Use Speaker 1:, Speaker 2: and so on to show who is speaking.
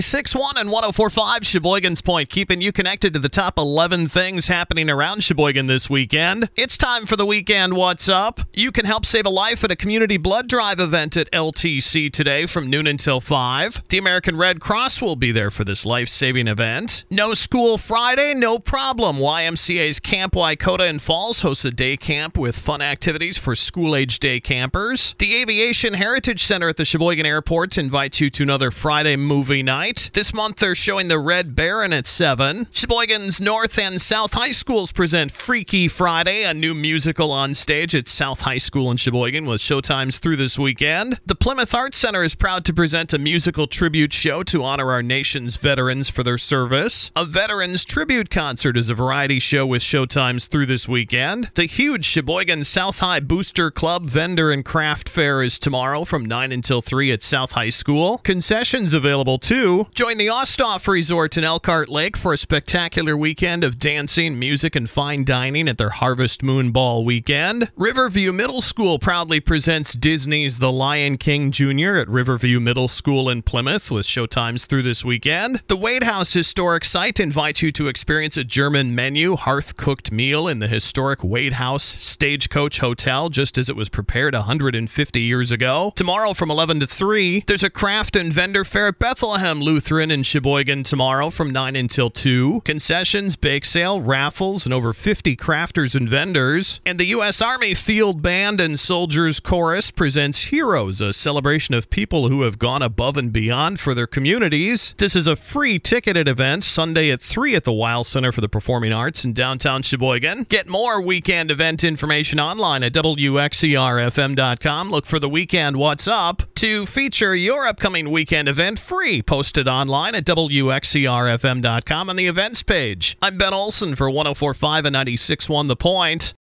Speaker 1: 96.1 and 104.5 Sheboygan's Point, keeping you connected to the top 11 things happening around Sheboygan this weekend. It's time for the weekend Whassup. You can help save a life at a community blood drive event at LTC today from noon until 5. The American Red Cross will be there for this life saving event. No school Friday, no problem. YMCA's Camp Y-Koda in Falls hosts a day camp with fun activities for school age day campers. The Aviation Heritage Center at the Sheboygan Airport invites you to another Friday movie night. This month they're showing The Red Baron at 7. Sheboygan's North and South High Schools present Freaky Friday, a new musical on stage at South High School in Sheboygan with showtimes through this weekend. The Plymouth Arts Center is proud to present a musical tribute show to honor our nation's veterans for their service. A Veterans Tribute Concert is a variety show with showtimes through this weekend. The huge Sheboygan South High Booster Club Vendor and Craft Fair is tomorrow from 9 until 3 at South High School. Concessions available too. Join the Osthoff Resort in Elkhart Lake for a spectacular weekend of dancing, music, and fine dining at their Harvest Moon Ball weekend. Riverview Middle School proudly presents Disney's The Lion King Jr. at Riverview Middle School in Plymouth with showtimes through this weekend. The Wade House Historic Site invites you to experience a German menu, hearth cooked meal in the historic Wade House Stagecoach Hotel, just as it was prepared 150 years ago. Tomorrow from 11 to 3, there's a craft and vendor fair at Bethlehem Lutheran in Sheboygan tomorrow from 9 until 2. Concessions, bake sale, raffles, and over 50 crafters and vendors. And the U.S. Army Field Band and Soldiers Chorus presents Heroes, a celebration of people who have gone above and beyond for their communities. This is a free ticketed event Sunday at 3 at the Weill Center for the Performing Arts in downtown Sheboygan. Get more weekend event information online at WXERFM.com. Look for the weekend Whassup to feature your upcoming weekend event free. Posted online at WXERFM.com on the events page. I'm Ben Olson for 1045 and 96.1 The Point.